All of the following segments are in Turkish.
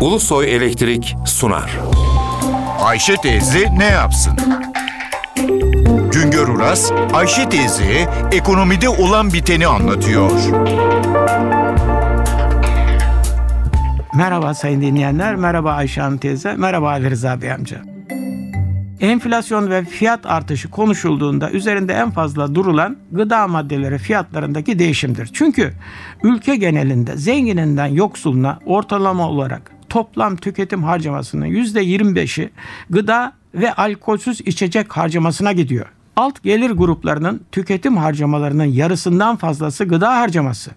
Ulusoy Elektrik sunar. Ayşe teyze ne yapsın? Güngör Uras, Ayşe teyze ekonomide olan biteni anlatıyor. Merhaba sayın dinleyenler, merhaba Ayşe Hanım teyze, merhaba Ali Rıza Bey amca. Enflasyon ve fiyat artışı konuşulduğunda üzerinde en fazla durulan gıda maddeleri fiyatlarındaki değişimdir. Çünkü ülke genelinde zengininden yoksuluna ortalama olarak toplam tüketim harcamasının %25'i gıda ve alkolsüz içecek harcamasına gidiyor. Alt gelir gruplarının tüketim harcamalarının yarısından fazlası gıda harcaması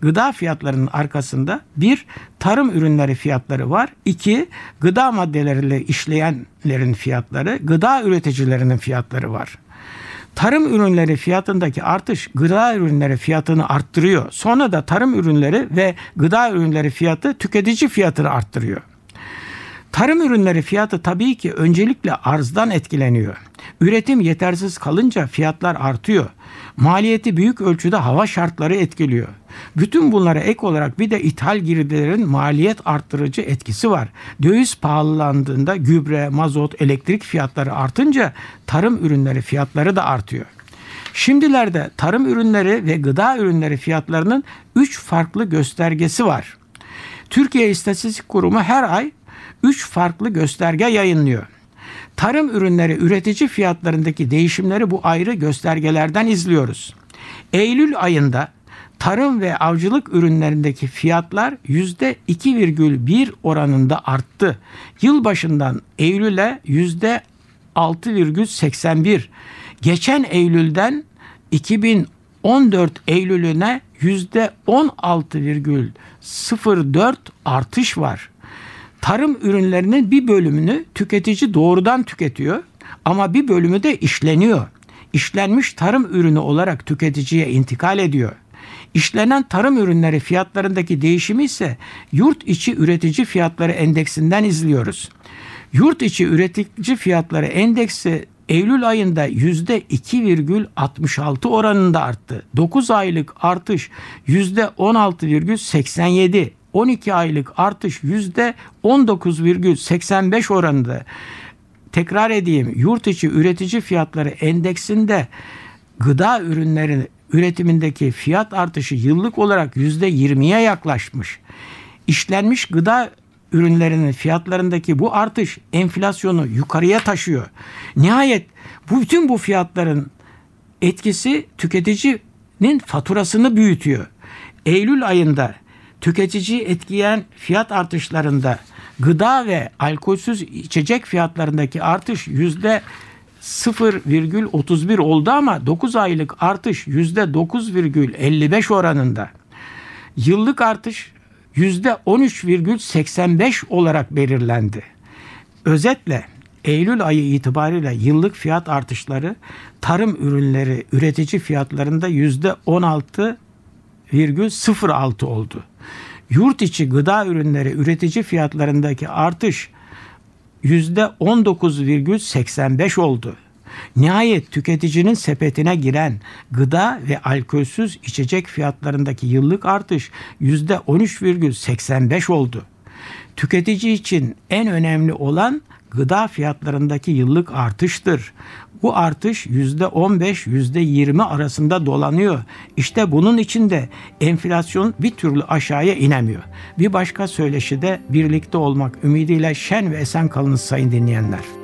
gıda fiyatlarının arkasında bir tarım ürünleri fiyatları var. iki gıda maddeleriyle işleyenlerin fiyatları, gıda üreticilerinin fiyatları var. Tarım ürünleri fiyatındaki artış gıda ürünleri fiyatını arttırıyor. Sonra da tarım ürünleri ve gıda ürünleri fiyatı tüketici fiyatını arttırıyor. Tarım ürünleri fiyatı tabii ki öncelikle arzdan etkileniyor. Üretim yetersiz kalınca fiyatlar artıyor. Maliyeti büyük ölçüde hava şartları etkiliyor. Bütün bunlara ek olarak bir de ithal girdilerin maliyet arttırıcı etkisi var. Döviz pahalandığında gübre, mazot, elektrik fiyatları artınca tarım ürünleri fiyatları da artıyor. Şimdilerde tarım ürünleri ve gıda ürünleri fiyatlarının 3 farklı göstergesi var. Türkiye İstatistik Kurumu her ay 3 farklı gösterge yayınlıyor. Tarım ürünleri üretici fiyatlarındaki değişimleri bu ayrı göstergelerden izliyoruz. Eylül ayında tarım ve avcılık ürünlerindeki fiyatlar %2,1 oranında arttı. Yılbaşından Eylül'e %6,81. Geçen Eylül'den 2014 Eylül'üne %16,04 artış var. Tarım ürünlerinin bir bölümünü tüketici doğrudan tüketiyor ama bir bölümü de işleniyor. İşlenmiş tarım ürünü olarak tüketiciye intikal ediyor. İşlenen tarım ürünleri fiyatlarındaki değişimi ise yurt içi üretici fiyatları endeksinden izliyoruz. Yurt içi üretici fiyatları endeksi Eylül ayında %2,66 oranında arttı. 9 aylık artış %16,87. 12 aylık artış %19,85 oranında. Tekrar edeyim yurt içi üretici fiyatları endeksinde gıda ürünleri üretimindeki fiyat artışı yıllık olarak %20'ye yaklaşmış. İşlenmiş gıda ürünlerinin fiyatlarındaki bu artış enflasyonu yukarıya taşıyor. Nihayet bu bütün bu fiyatların etkisi tüketicinin faturasını büyütüyor. Eylül ayında tüketiciyi etkileyen fiyat artışlarında gıda ve alkolsüz içecek fiyatlarındaki artış yüzde 0,31 oldu ama 9 aylık artış %9,55 oranında. Yıllık artış %13,85 olarak belirlendi. Özetle Eylül ayı itibariyle yıllık fiyat artışları tarım ürünleri üretici fiyatlarında %16,06 oldu. Yurt içi gıda ürünleri üretici fiyatlarındaki artış %19,85 oldu. Nihayet tüketicinin sepetine giren gıda ve alkolsüz içecek fiyatlarındaki yıllık artış %13,85 oldu. Tüketici için en önemli olan gıda fiyatlarındaki yıllık artıştır. Bu artış %15 %20 arasında dolanıyor. İşte bunun için de enflasyon bir türlü aşağıya inemiyor. Bir başka söyleşi de birlikte olmak ümidiyle şen ve esen kalınız sayın dinleyenler.